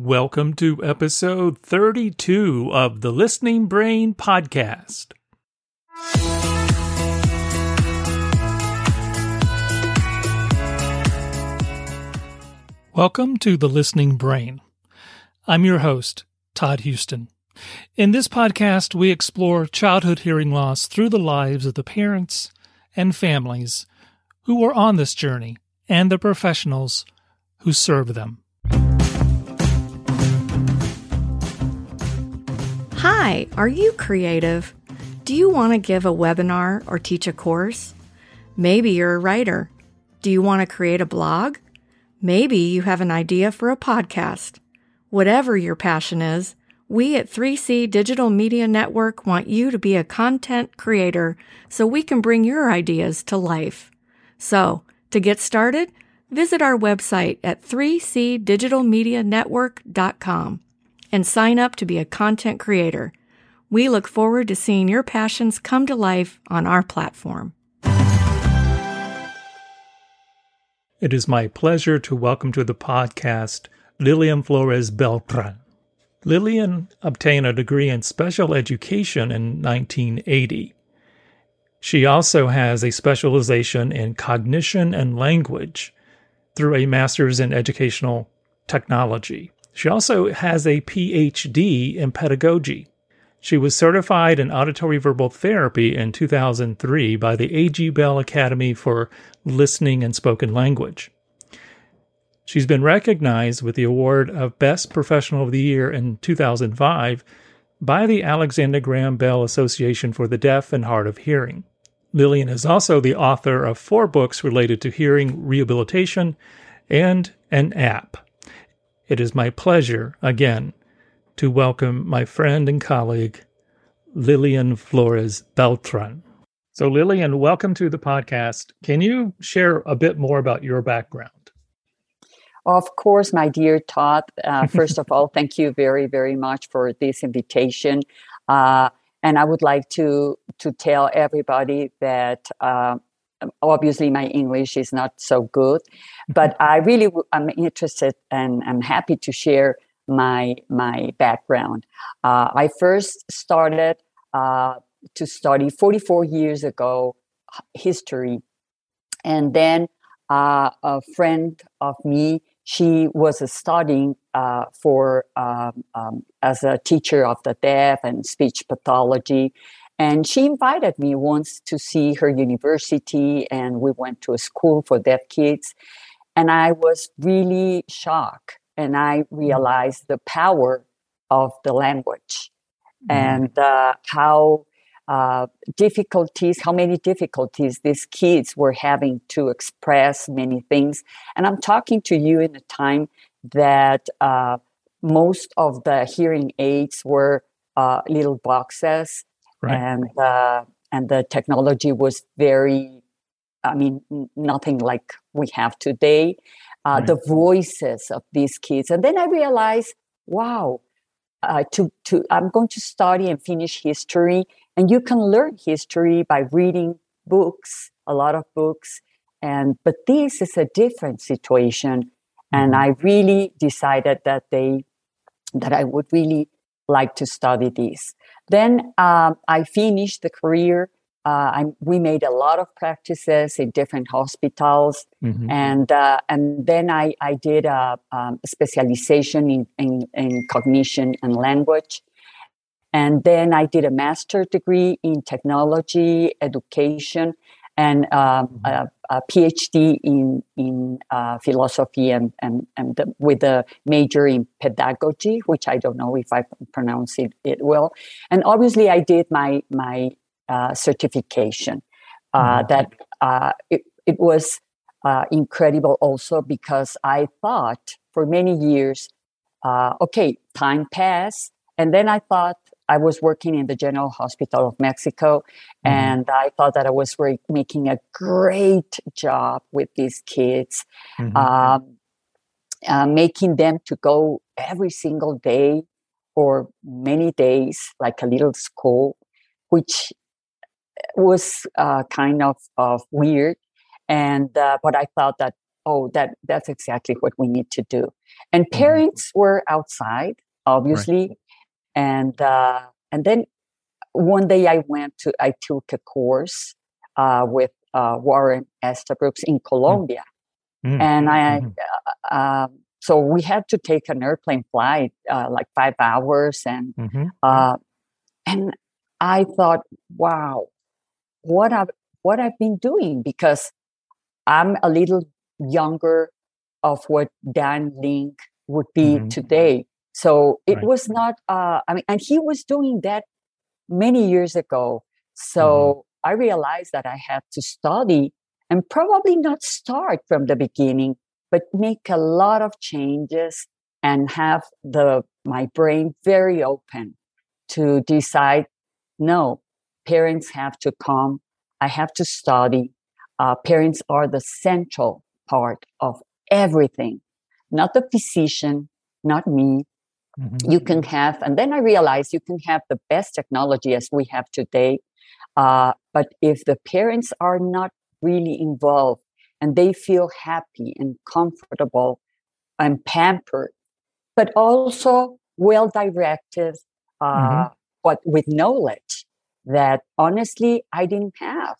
Welcome to episode 32 of the Listening Brain Podcast. Welcome to the Listening Brain. I'm your host, Todd Houston. In this podcast, we explore childhood hearing loss through the lives of the parents and families who are on this journey and the professionals who serve them. Hi, are you creative? Do you want to give a webinar or teach a course? Maybe you're a writer. Do you want to create a blog? Maybe you have an idea for a podcast. Whatever your passion is, we at 3C Digital Media Network want you to be a content creator so we can bring your ideas to life. So, to get started, visit our website at 3cdigitalmedianetwork.com and sign up to be a content creator. We look forward to seeing your passions come to life on our platform. It is my pleasure to welcome to the podcast Lilian Flores Beltran. Lilian obtained a degree in special education in 1980. She also has a specialization in cognition and language through a master's in educational technology. She also has a PhD in pedagogy. She was certified in auditory verbal therapy in 2003 by the A.G. Bell Academy for Listening and Spoken Language. She's been recognized with the award of Best Professional of the Year in 2005 by the Alexander Graham Bell Association for the Deaf and Hard of Hearing. Lilian is also the author of four books related to hearing rehabilitation and an app. It is my pleasure, again, to welcome my friend and colleague, Lilian Flores Beltran. So, Lilian, welcome to the podcast. Can you share a bit more about your background? Of course, my dear Todd. Uh, first of all, thank you very, very much for this invitation. Uh, and I would like to to tell everybody that uh, obviously my English is not so good, but I really am interested and I'm happy to share my my background. Uh, I first started uh, to study 44 years ago history, and then uh, a friend of me she was studying uh, for um, um, as a teacher of the deaf and speech pathology and she invited me once to see her university, and we went to a school for deaf kids. And I was really shocked, and I mm-hmm. realized the power of the language mm. and uh, how uh, difficulties, how many difficulties these kids were having to express many things. And I'm talking to you in a time that uh, most of the hearing aids were uh, little boxes right. and uh, and the technology was very i mean nothing like we have today uh, right. the voices of these kids and then i realized wow uh, to to i'm going to study and finish history and you can learn history by reading books a lot of books and but this is a different situation and mm-hmm. i really decided that they that i would really like to study this then um, I finished the career. Uh, we made a lot of practices in different hospitals, mm-hmm. and uh, and then I, I did a, um, specialization in, in, in cognition and language, and then I did a master degree in technology education, and um, a, a, PhD in in uh, philosophy and and, and the, with a major in pedagogy, which I don't know if I pronounce it, it well. And obviously, I did my my uh, certification. Uh, mm-hmm. That uh, it it was uh, incredible also because I thought for many years, uh, okay, time passed, and then I thought I was working in the General Hospital of Mexico, mm-hmm. and I thought that I was re- making a great job with these kids, mm-hmm. um, uh, making them to go every single day or many days, like a little school, which was uh, kind of, of weird. And uh, but I thought that oh, that that's exactly what we need to do. And Mm-hmm. parents were outside, obviously, and uh, and then one day I went to I took a course uh, with uh, Warren Estabrooks in Colombia, Mm. and I um, so we had to take an airplane flight uh, like five hours and Mhm. uh, and I thought, wow, what I've what I've been doing because I'm a little younger of what Dan Ling would be Mhm. today. So it Right. was not. Uh, I mean, and he was doing that many years ago. So I realized that I had to study and probably not start from the beginning, but make a lot of changes and have the my brain very open to decide no parents have to come i have to study uh, parents are the central part of everything not the physician not me Mhm. you can have and then i realized you can have the best technology as we have today uh, but if the parents are not really involved and they feel happy and comfortable and pampered but also well directed uh, Mhm. but with knowledge that honestly i didn't have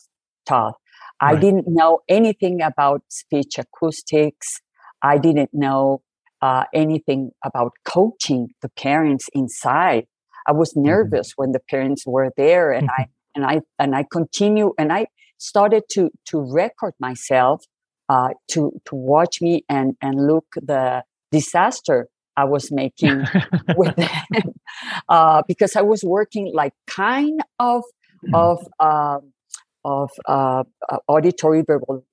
taught i Right. didn't know anything about speech acoustics i didn't know uh, anything about coaching the parents inside i was Mm-hmm. nervous when the parents were there and i and i and i continue and i started to to record myself uh, to to watch me and and look the disaster i was making with them uh, because I was working like kind of Mm-hmm. of um of uh, uh, auditory verbal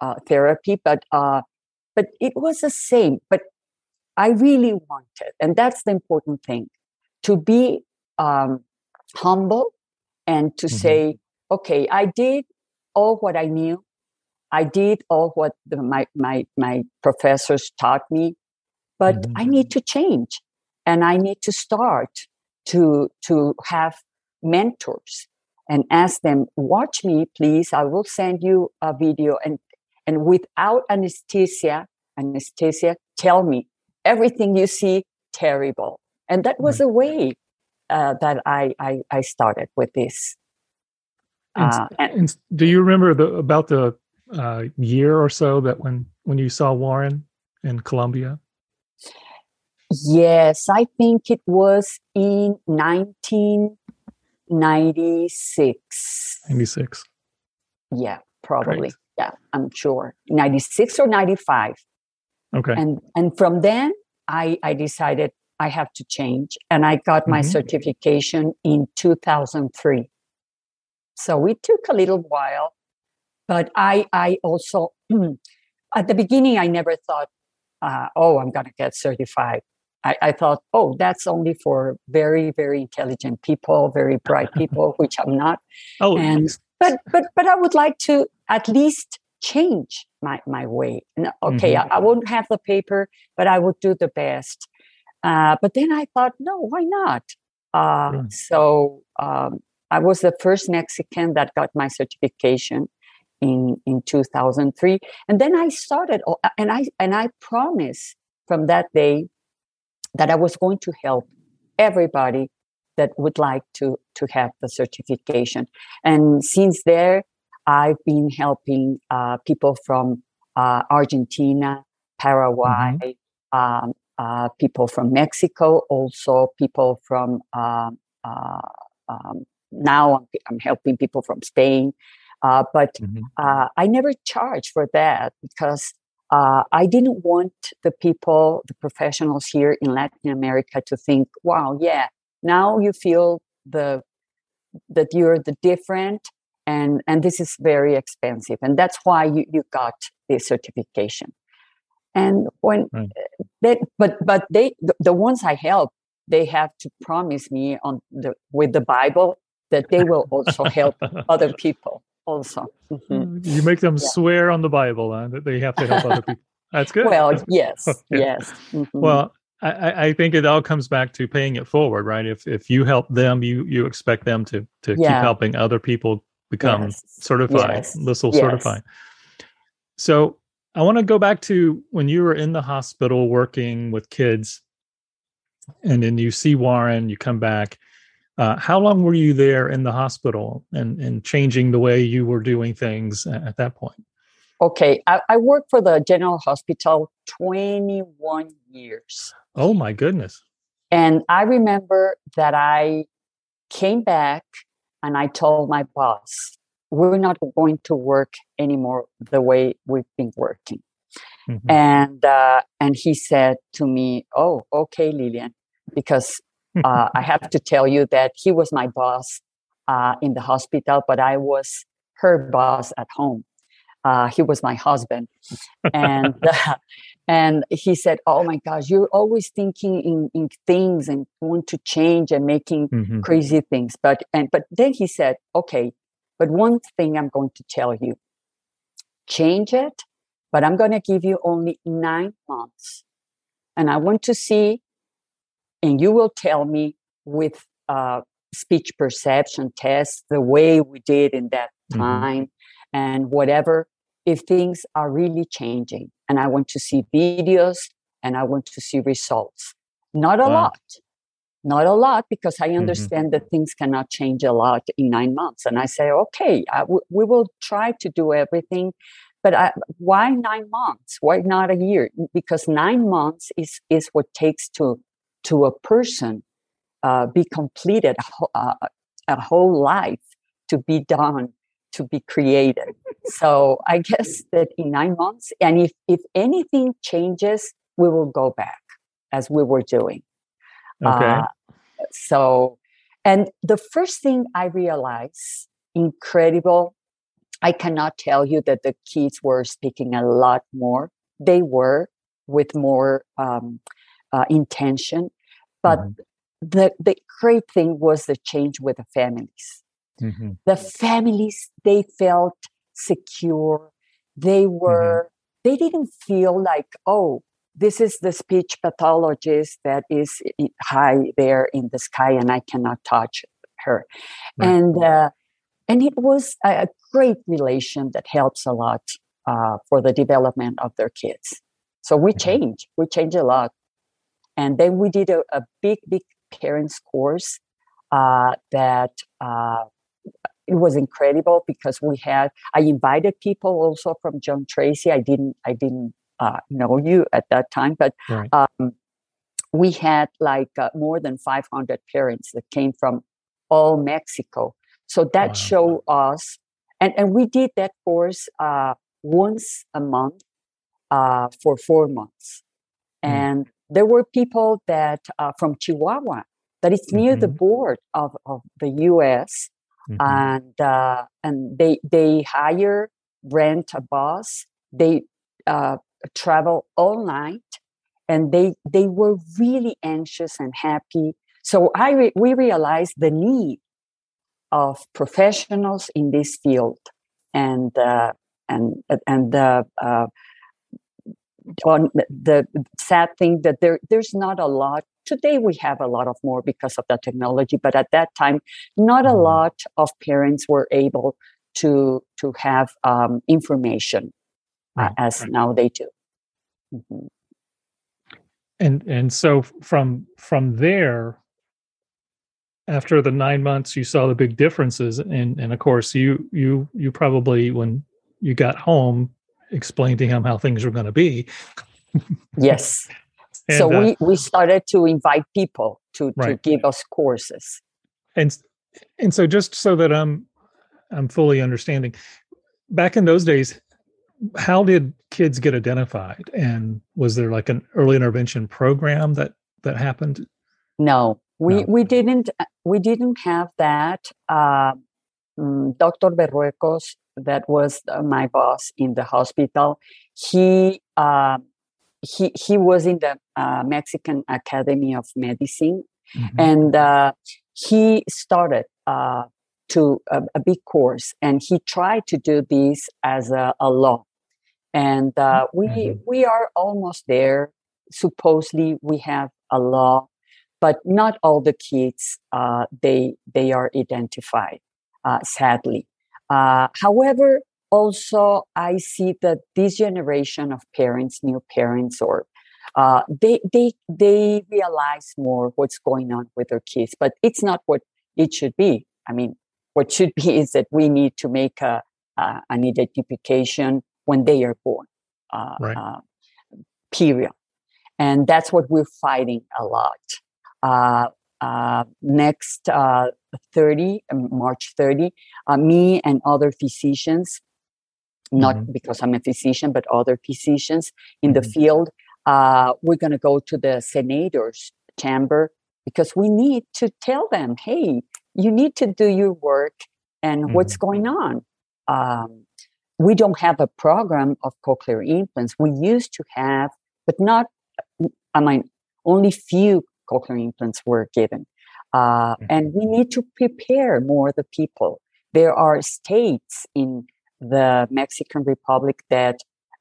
uh, therapy, but uh, but it was the same. But I really wanted, and that's the important thing, to be um, humble and to Mhm. say, okay, I did all what I knew. I did all what the, my my my professors taught me, but Mhm. I need to change, and I need to start to to have mentors and ask them, watch me, please. I will send you a video, and and without anesthesia, anesthesia, tell me everything you see terrible, and that was a way uh, that I, I I started with this. And, Uh, and and do you remember the about the uh, year or so that when when you saw Warren in Colombia? Yes, I think it was in 1996. Ninety six. Yeah, probably. Great. Yeah, I'm sure. 96 or 95. Okay. And and from then I I decided I have to change and I got my Mhm. certification in 2003. So it took a little while, but I I also at the beginning I never thought uh, oh I'm going to get certified. I, I thought, oh, that's only for very, very intelligent people, very bright people, which I'm not. oh, and- But but but I would like to at least change my my way. No, okay, Mhm. I, I won't have the paper, but I would do the best. Uh, but then I thought, no, why not? Uh, Sure. So um, I was the first Mexican that got my certification in in 2003, and then I started, oh, and I and I promised from that day that I was going to help everybody that would like to to have the certification. And since there, I've been helping uh, people from uh, Argentina, Paraguay, um, uh, people from Mexico, also people from um, uh, um, now I'm, I'm helping people from Spain. Uh, but Mhm. uh, I never charged for that because uh, I didn't want the people, the professionals here in Latin America to think, wow, yeah, now you feel the that you're the different and and this is very expensive and that's why you, you got the certification and when Right. they but but they the, the ones i help they have to promise me on the with the bible that they will also help other people also Mhm. You make them Yeah. swear on the Bible huh, that they have to help other people. That's good. well yes Yeah. yes Mhm. Well, I, I- I think it all comes back to paying it forward, right? If if you help them, you you expect them to to keep helping other people become Yes. certified, Yes. LISL Yes. certified. So I want to go back to when you were in the hospital working with kids, and then you see Warren, you come back. Uh, how long were you there in the hospital and, and changing the way you were doing things at that point? Okay, I, I worked for the General Hospital 21 years. Oh my goodness. And I remember that I came back and I told my boss, we're not going to work anymore the way we've been working. Mm-hmm. And uh, and he said to me, "Oh, okay, Lilian," because uh, I have to tell you that he was my boss uh, in the hospital, but I was her boss at home. Uh, he was my husband, and uh, and he said, "Oh my gosh, you're always thinking in, in things and want to change and making mm-hmm. crazy things." But and but then he said, "Okay, but one thing I'm going to tell you: change it, but I'm going to give you only nine months, and I want to see, and you will tell me with uh, speech perception tests the way we did in that mm-hmm. time." And whatever if things are really changing and I want to see videos and I want to see results. Not a wow. lot, not a lot, because I mm-hmm. understand mm-hmm. that things cannot change a lot in nine months. And I say, okay, I w- we will try to do everything. But I, why nine months? Why not a year? Because nine months is, is what takes to, to a person uh, be completed uh, a whole life to be done to be created. So I guess that in nine months, and if, if anything changes, we will go back as we were doing. Okay. Uh, so, and the first thing I realized, incredible, I cannot tell you that the kids were speaking a lot more. They were with more um, uh, intention, but mm-hmm. the the great thing was the change with the families Mm-hmm. The families, they felt secure. They mm-hmm. were, mm-hmm. they didn't feel like, oh, this is the speech pathologist that is high there in the sky and I cannot touch her. Right. And, uh, and it was a great relation that helps a lot uh, for the development of their kids. So we mm-hmm. change, we change a lot. And then we did a, a big, big parents course uh, that uh, it was incredible because we had i invited people also from john tracy i didn't i didn't uh, know you at that time but right. um, we had like uh, more than 500 parents that came from all mexico so that wow. showed us and, and we did that course uh, once a month uh, for four months mm. and there were people that uh, from chihuahua that is near mm-hmm. the border of, of the us mm-hmm. and uh, and they they hire rent a bus. They uh, travel all night and they they were really anxious and happy. So i re- we realized the need of professionals in this field. And uh, and and the uh, on the sad thing that there there's not a lot Today we have a lot of more because of the technology, but at that time, not a mm-hmm. lot of parents were able to to have um, information uh, as now they do. Mm-hmm. And and so from from there, after the nine months, you saw the big differences, and and of course you you you probably when you got home explained to him how things were going to be. yes. And, so uh, we, we started to invite people to, right. to give us courses. And and so just so that I'm I'm fully understanding, back in those days, how did kids get identified? And was there like an early intervention program that that happened? No, we no. we didn't we didn't have that. Uh, Dr. Berruecos, that was uh, my boss in the hospital, he uh, he he was in the uh, Mexican Academy of Medicine, mm-hmm. and uh, he started uh, to a, a, big course, and he tried to do this as a, a law, and uh, we mm-hmm. we are almost there. Supposedly, we have a law, but not all the kids uh, they they are identified. Uh, however, also I see that this generation of parents, new parents, or uh, they they they realize more what's going on with their kids, but it's not what it should be. I mean, what should be is that we need to make a, uh, an identification when they are born. Uh, right. Uh, period. And that's what we're fighting a lot. Uh, uh, next uh, 30, um, March 30, uh, me and other physicians, not mm-hmm. because I'm a physician, but other physicians in mm-hmm. the field, uh, we're going to go to the senators' chamber because we need to tell them, hey, you need to do your work and mm-hmm. what's going on. Um, we don't have a program of cochlear implants. We used to have, but not, I mean, only few cochlear implants were given. Uh, mm-hmm. and we need to prepare more the people. There are states in the Mexican Republic that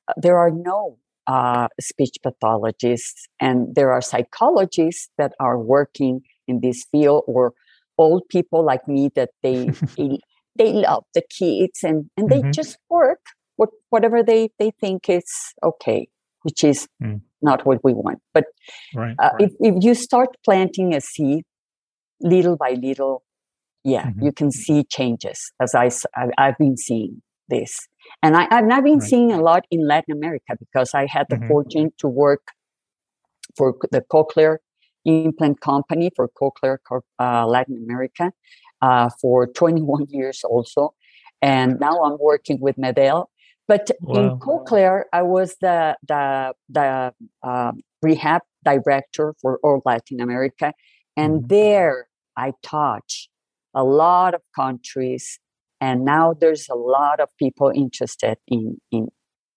uh, there are no uh, speech pathologists, and there are psychologists that are working in this field, or old people like me that they they, they, love the kids and and they mm-hmm. just work what, whatever they they think is okay, which is mm. Not what we want. But right, uh, right. If, if you start planting a seed little by little, yeah, mm-hmm. you can see changes as I, I've been seeing this. And I, have not been right. seeing a lot in Latin America because I had the mm-hmm. fortune to work for the Cochlear Implant Company for Cochlear uh, Latin America uh, for 21 years also. And now I'm working with MED-EL. But wow. in Cochlear, I was the, the, the uh, rehab director for all Latin America. And mm-hmm. there I taught a lot of countries and now there's a lot of people interested in in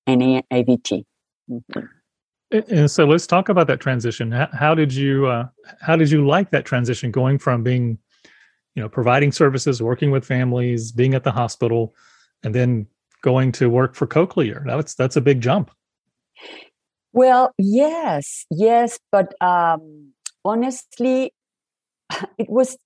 any AVT. Mm-hmm. And so let's talk about that transition. How did you uh, how did you like that transition going from being, you know, providing services, working with families, being at the hospital, and then going to work for Cochlear? That's that's a big jump. Well, yes, yes, but um, honestly, it was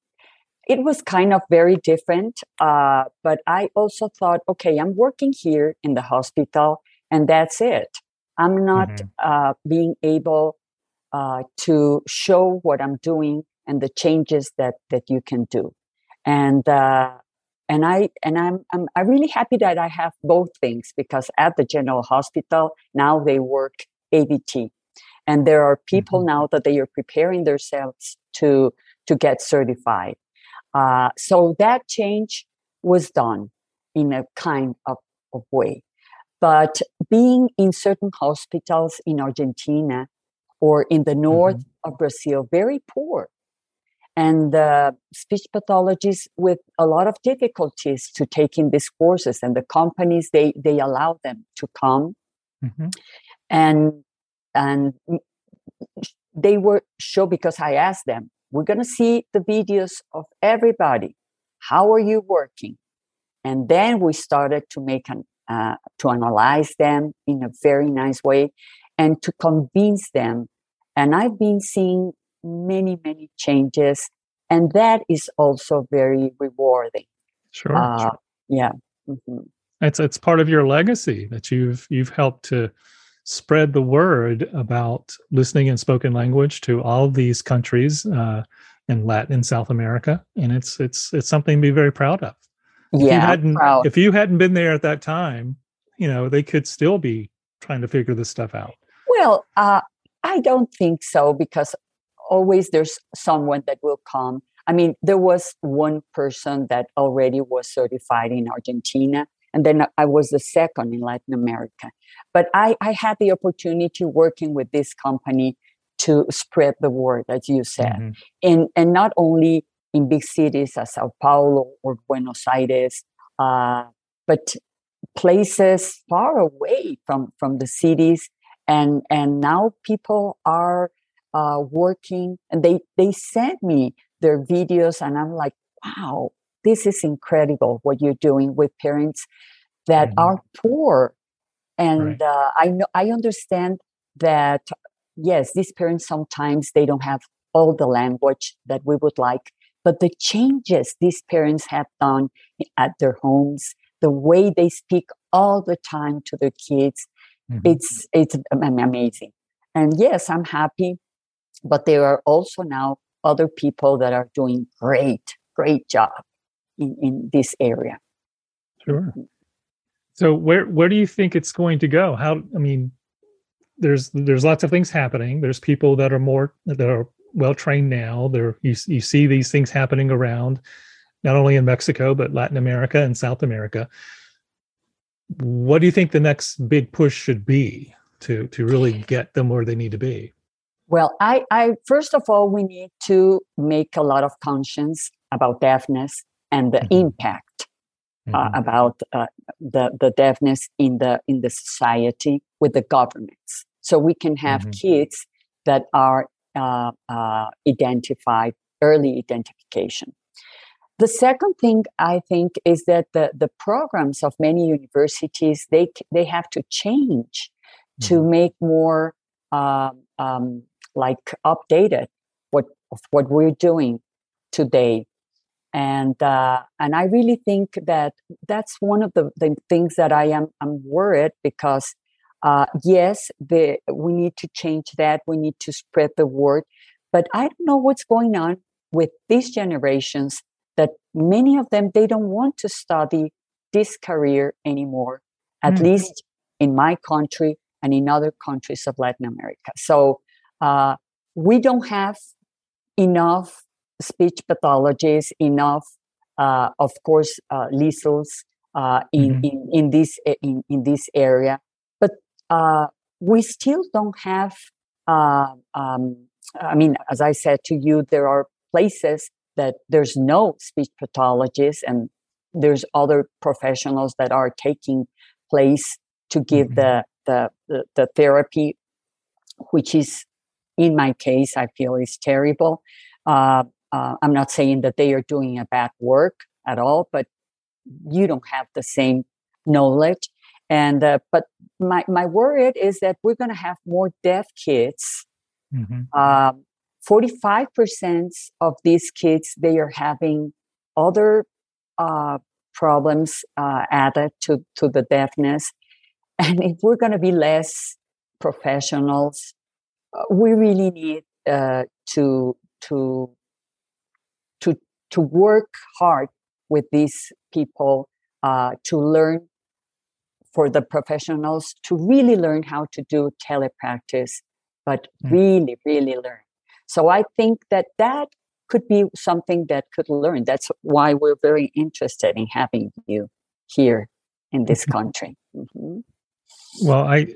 it was kind of very different. Uh, but I also thought, okay, I'm working here in the hospital, and that's it. I'm not mm-hmm. uh, being able uh, to show what I'm doing and the changes that that you can do, and uh, and I and I'm, I'm I'm really happy that I have both things because at the General Hospital now they work AVT, and there are people mm-hmm. now that they are preparing themselves to to get certified. Uh, so that change was done in a kind of, of way. But being in certain hospitals in Argentina or in the north mm-hmm. of Brazil, very poor. And uh, speech pathologists with a lot of difficulties to take in these courses, and the companies they they allow them to come, mm-hmm. and and they were sure because I asked them, we're going to see the videos of everybody. How are you working? And then we started to make an, uh, to analyze them in a very nice way and to convince them. And I've been seeing many, many changes. And that is also very rewarding. Sure. Uh, sure. Yeah. Mm-hmm. It's, it's part of your legacy that you've, you've helped to spread the word about listening and spoken language to all these countries uh, in Latin and South America, and it's it's it's something to be very proud of. If yeah, you hadn't, proud. if you hadn't been there at that time, you know they could still be trying to figure this stuff out. Well, uh, I don't think so because always there's someone that will come. I mean, there was one person that already was certified in Argentina, and then I was the second in Latin America. But I, I had the opportunity working with this company to spread the word, as you said, mm-hmm. and and not only in big cities as Sao Paulo or Buenos Aires, uh, but places far away from from the cities, and and now people are uh, working, and they they send me their videos, and I'm like, wow, this is incredible what you're doing with parents that mm-hmm. are poor and right. uh, i know i understand that yes these parents sometimes they don't have all the language that we would like but the changes these parents have done at their homes the way they speak all the time to their kids. Mm-hmm. It's it's amazing. And yes, I'm happy, but there are also now other people that are doing great, great job in, in this area. Sure. Mm-hmm. So where where do you think it's going to go? How I mean, there's there's lots of things happening. There's people that are more that are well trained now. There you you see these things happening around, not only in Mexico but Latin America and South America. What do you think the next big push should be to to really get them where they need to be? Well, I, I first of all we need to make a lot of conscience about deafness and the mm-hmm. impact uh, mm-hmm. about uh, the the deafness in the in the society with the governments. So we can have mm-hmm. kids that are uh, uh, identified early identification. The second thing I think is that the, the programs of many universities they they have to change mm-hmm. to make more um, um, like updated what of what we're doing today and uh, and I really think that that's one of the, the things that I am I'm worried because uh, yes, the, we need to change that. We need to spread the word, but I don't know what's going on with these generations. That many of them they don't want to study this career anymore, at mm. least in my country and in other countries of Latin America. So uh, we don't have enough speech pathologies, enough, uh, of course, uh, lethals uh, in, mm-hmm. in, in, this, in, in this area. But uh, we still don't have, uh, um, I mean, as I said to you, there are places that there's no speech pathologists and there's other professionals that are taking place to give mm-hmm. the, the, the, the therapy, which is in my case, I feel is terrible. Uh, uh, I'm not saying that they are doing a bad work at all, but you don't have the same knowledge. And uh, but my my worry is that we're going to have more deaf kids. Mm-hmm. Um, 45% of these kids they are having other uh, problems uh, added to to the deafness, and if we're going to be less professionals, we really need uh, to to to work hard with these people uh, to learn for the professionals to really learn how to do telepractice but mm. really really learn so i think that that could be something that could learn that's why we're very interested in having you here in this country mm-hmm. well i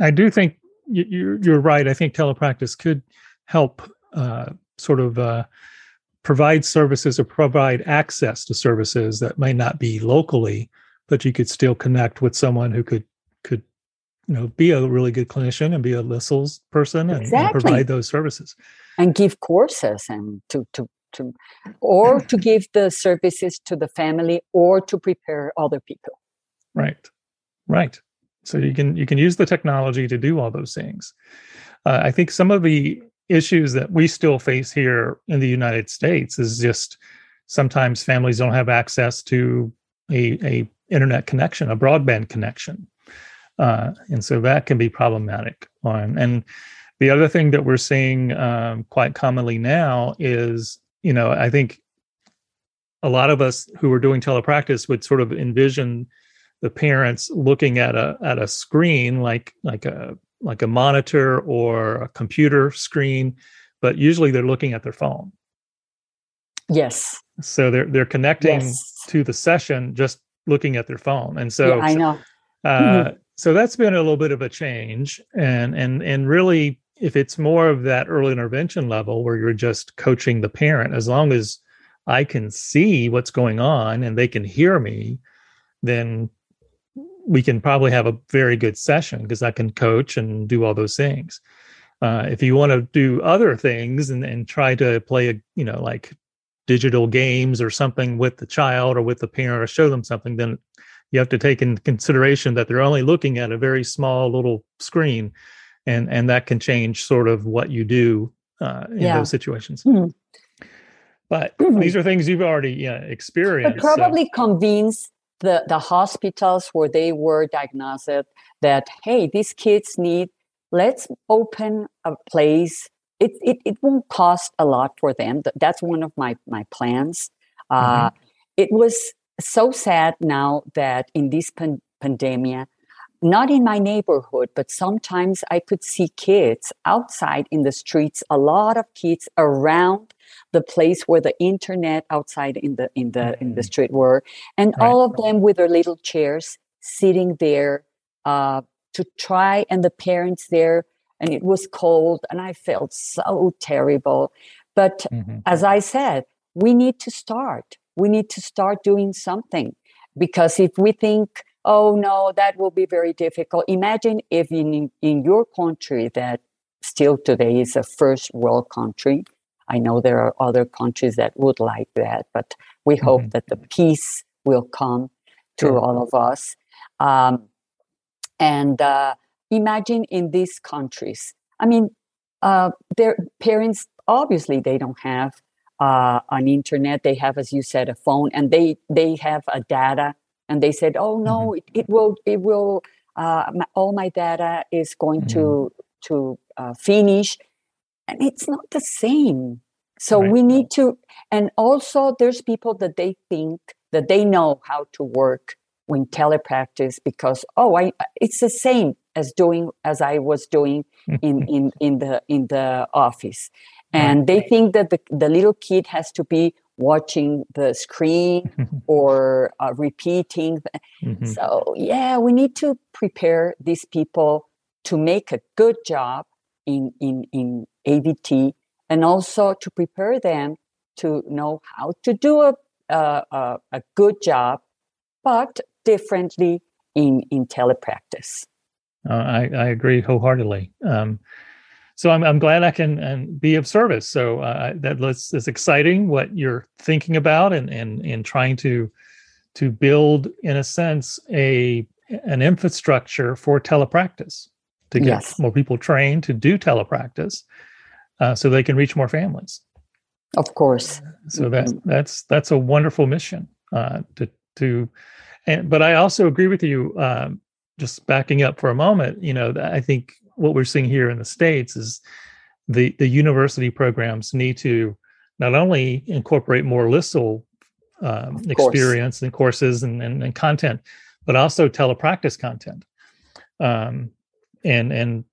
i do think you're, you're right. I think telepractice could help uh, sort of uh, provide services or provide access to services that may not be locally, but you could still connect with someone who could could you know be a really good clinician and be a listels person and, exactly. and provide those services. And give courses and to to to or to give the services to the family or to prepare other people. Right. Right so you can you can use the technology to do all those things uh, i think some of the issues that we still face here in the United States is just sometimes families don't have access to a, a internet connection, a broadband connection. Uh, and so that can be problematic. On and the other thing that we're seeing um, quite commonly now is, you know, I think a lot of us who are doing telepractice would sort of envision the parents looking at a at a screen like like a like a monitor or a computer screen, but usually they're looking at their phone. Yes. So they're they're connecting yes. to the session just looking at their phone, and so yeah, I know. Uh, mm-hmm. So that's been a little bit of a change, and and and really, if it's more of that early intervention level where you're just coaching the parent, as long as I can see what's going on and they can hear me, then we can probably have a very good session because I can coach and do all those things. Uh, if you want to do other things and, and try to play a you know like digital games or something with the child or with the parent or show them something, then you have to take in consideration that they're only looking at a very small little screen, and and that can change sort of what you do uh, in yeah. those situations. Mm-hmm. But mm-hmm. these are things you've already yeah, experienced. But probably so. convince the, the hospitals where they were diagnosed that, hey, these kids need, let's open a place. It, it, it won't cost a lot for them. That's one of my, my plans. Uh, mm-hmm. It was so sad now that in this pan- pandemic, not in my neighborhood, but sometimes I could see kids outside in the streets, a lot of kids around the place where the internet outside in the in the in the mm-hmm. street were, and right. all of them with their little chairs sitting there uh, to try, and the parents there, and it was cold, and I felt so terrible. But mm-hmm. as I said, we need to start. We need to start doing something because if we think oh no, that will be very difficult. Imagine if in, in your country that still today is a first world country. I know there are other countries that would like that, but we hope mm-hmm. that the peace will come to sure. all of us. Um, and uh, imagine in these countries, I mean, uh, their parents obviously they don't have uh, an internet. They have, as you said, a phone, and they they have a data and they said, "Oh no, mm-hmm. it, it, will it will uh, my, all my data is going mm-hmm. to to uh, finish," and it's not the same. So right. we need to, and also there's people that they think that they know how to work when telepractice because oh, I it's the same as doing as I was doing in in in the in the office, and they think that the the little kid has to be watching the screen or uh, repeating. Mm-hmm. So, yeah, we need to prepare these people to make a good job in, in, in AVT and also to prepare them to know how to do a, a, a good job, but differently in, in telepractice. Uh, I, I agree wholeheartedly. Um, so I'm, I'm glad I can and be of service. So uh, that is exciting what you're thinking about and and and trying to to build in a sense a an infrastructure for telepractice to get yes. more people trained to do telepractice uh, so they can reach more families. Of course. So that's mm-hmm. that's that's a wonderful mission uh, to to and but I also agree with you. Um, just backing up for a moment, you know, I think what we're seeing here in the states is the the university programs need to not only incorporate more LISL um, experience and courses and, and, and, content, but also telepractice content. Um, and and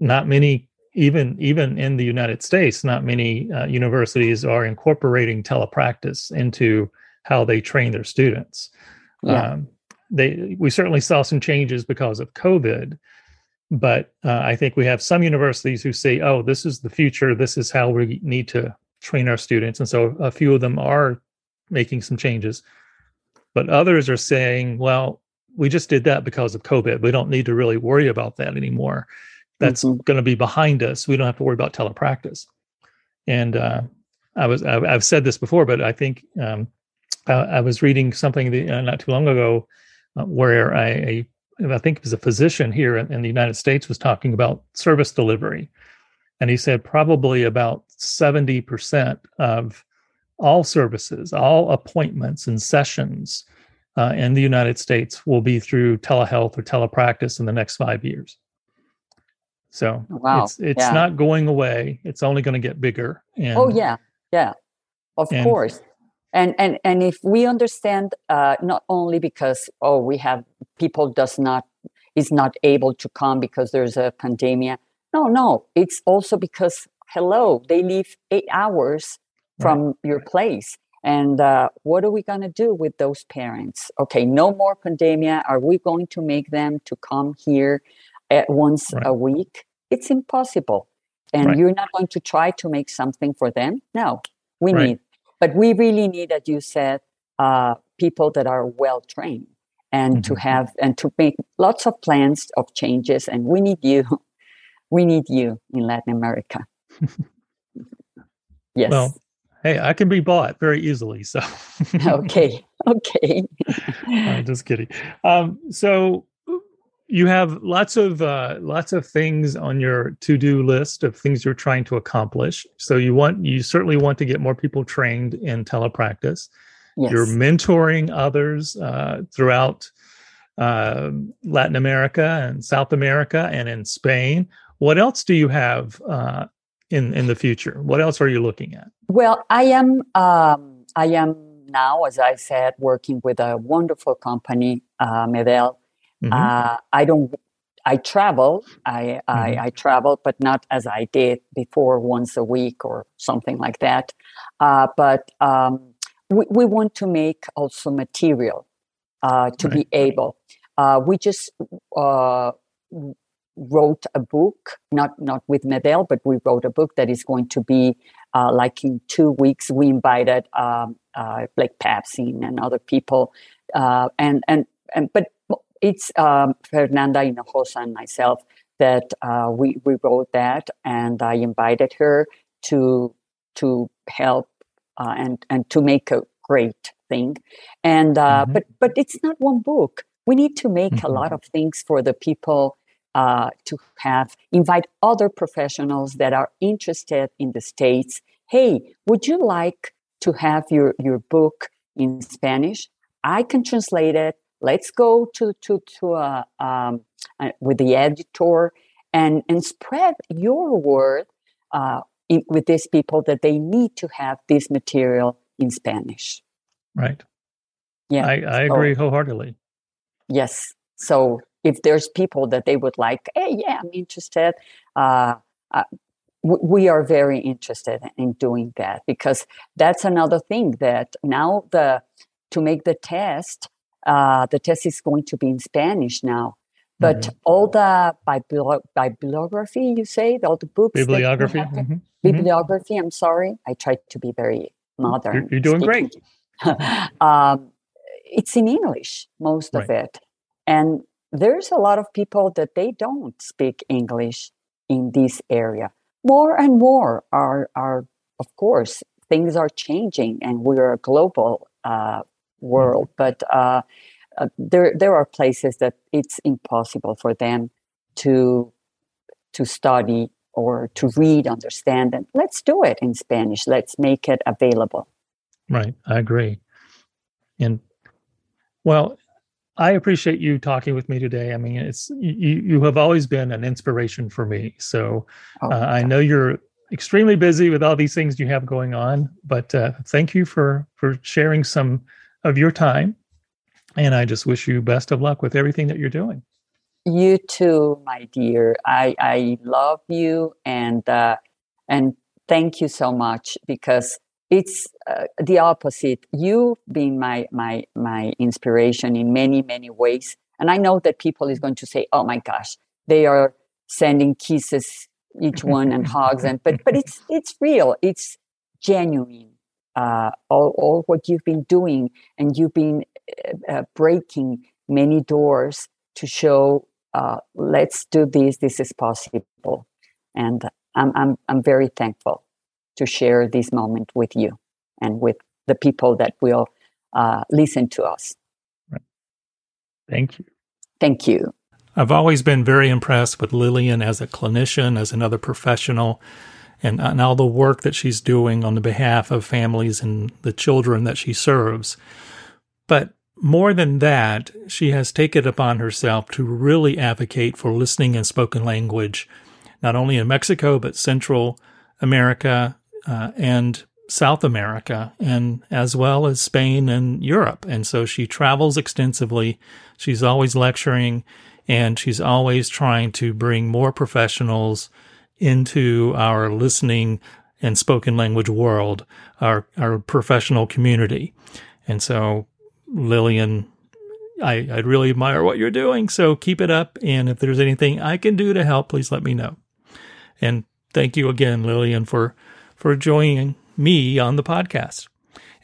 not many even even in the United States, not many uh, universities are incorporating telepractice into how they train their students. Yeah. Um, they we certainly saw some changes because of COVID, but uh, I think we have some universities who say, oh, this is the future. This is how we need to train our students. And so a few of them are making some changes. But others are saying, well, we just did that because of COVID. We don't need to really worry about that anymore. That's mm-hmm. going to be behind us. We don't have to worry about telepractice. And uh, I was I, have said this before, but I think um, I, I, was reading something the, uh, not too long ago uh, where I, a I think it was a physician here in, in the United States was talking about service delivery. And he said probably about 70% of all services, all appointments and sessions uh, in the United States will be through telehealth or telepractice in the next five years. So wow. it's it's yeah. not going away. It's only going to get bigger. And, oh yeah, yeah, of and, course and and and if we understand uh, not only because oh we have people does not is not able to come because there's a pandemic no no it's also because hello they live eight hours from right. your place. And uh, what are we going to do with those parents? Okay no more pandemic are we going to make them to come here at once right. a week? It's impossible. And right. you're not going to try to make something for them? No. We need but we really need, as you said, uh, people that are well trained and mm-hmm. to have and to make lots of plans of changes. And we need you. We need you in Latin America. yes. Well, hey, I can be bought very easily. So okay, okay. I'm just kidding. Um, so you have lots of uh, lots of things on your to-do list of things you're trying to accomplish so you want you certainly want to get more people trained in telepractice Yes. You're mentoring others uh, throughout uh, Latin America and South America and in Spain. What else do you have uh, in in the future? What else are you looking at? Well, I am um, I am now, as I said, working with a wonderful company, uh, MED-EL. Mm-hmm. Uh, I don't. I travel. I, mm-hmm. I, I travel, but not as I did before, once a week or something like that. Uh, but um, we, we want to make also material uh, to right. be able. Uh, we just uh, wrote a book, not not with MED-EL, but we wrote a book that is going to be uh, like in two weeks. We invited um, uh, Blake Papsin and other people, uh, and and and but it's um, Fernanda Hinojosa and myself that uh, we we wrote that, and I invited her to to help uh, and and to make a great thing, and uh, mm-hmm. but but it's not one book. We need to make mm-hmm. a lot of things for the people uh, to have invite other professionals that are interested in the states hey would you like to have your your book in spanish i can translate it let's go to to to uh, um, uh, with the editor and and spread your word uh, in, with these people that they need to have this material in spanish right yeah i, I so, agree wholeheartedly yes so if there's people that they would like, hey, yeah, I'm interested. Uh, uh, we are very interested in doing that because that's another thing that now the to make the test, uh, the test is going to be in Spanish now. But mm-hmm. all the bibliography, you say, all the books, bibliography, mm-hmm. mm-hmm. bibliography. I'm sorry, I tried to be very modern. You're, you're doing speaking. great. um, it's in English, most right. of it, and there's a lot of people that they don't speak English in this area. More and more are, are of course, things are changing and we're a global uh, world, mm-hmm. but uh, uh, there, there are places that it's impossible for them to, to study or to read, understand, and let's do it in Spanish. Let's make it available. Right, I agree. And well, I appreciate you talking with me today. I mean, it's you. You have always been an inspiration for me. So oh, uh, I know you're extremely busy with all these things you have going on, but uh, thank you for for sharing some of your time. And I just wish you best of luck with everything that you're doing. You too, my dear. I I love you and uh, and thank you so much because it's uh, the opposite. You've been my my my inspiration in many many ways, and I know that people is going to say, "Oh my gosh, they are sending kisses each one and hugs," and but but it's it's real. It's genuine. Uh, all all what you've been doing, and you've been uh, uh breaking many doors to show, uh, let's do this. This is possible, and I'm I'm I'm very thankful to share this moment with you and with the people that will uh, listen to us. Thank you. Thank you. I've always been very impressed with Lilian as a clinician, as another professional, and, and all the work that she's doing on the behalf of families and the children that she serves. But more than that, she has taken upon herself to really advocate for listening and spoken language, not only in Mexico, but Central America uh, and South America and as well as Spain and Europe. And so she travels extensively. She's always lecturing and she's always trying to bring more professionals into our listening and spoken language world, our, our professional community. And so Lilian, I, I really admire what you're doing. So keep it up. And if there's anything I can do to help, please let me know. And thank you again, Lilian, for for joining me on the podcast.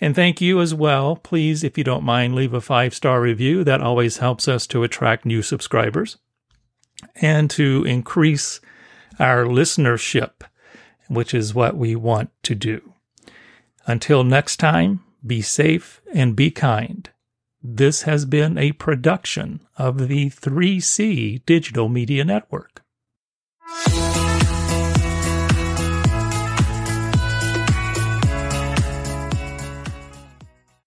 And thank you as well. Please, if you don't mind, leave a five star review. That always helps us to attract new subscribers and to increase our listenership, which is what we want to do. Until next time, be safe and be kind. This has been a production of the 3C Digital Media Network.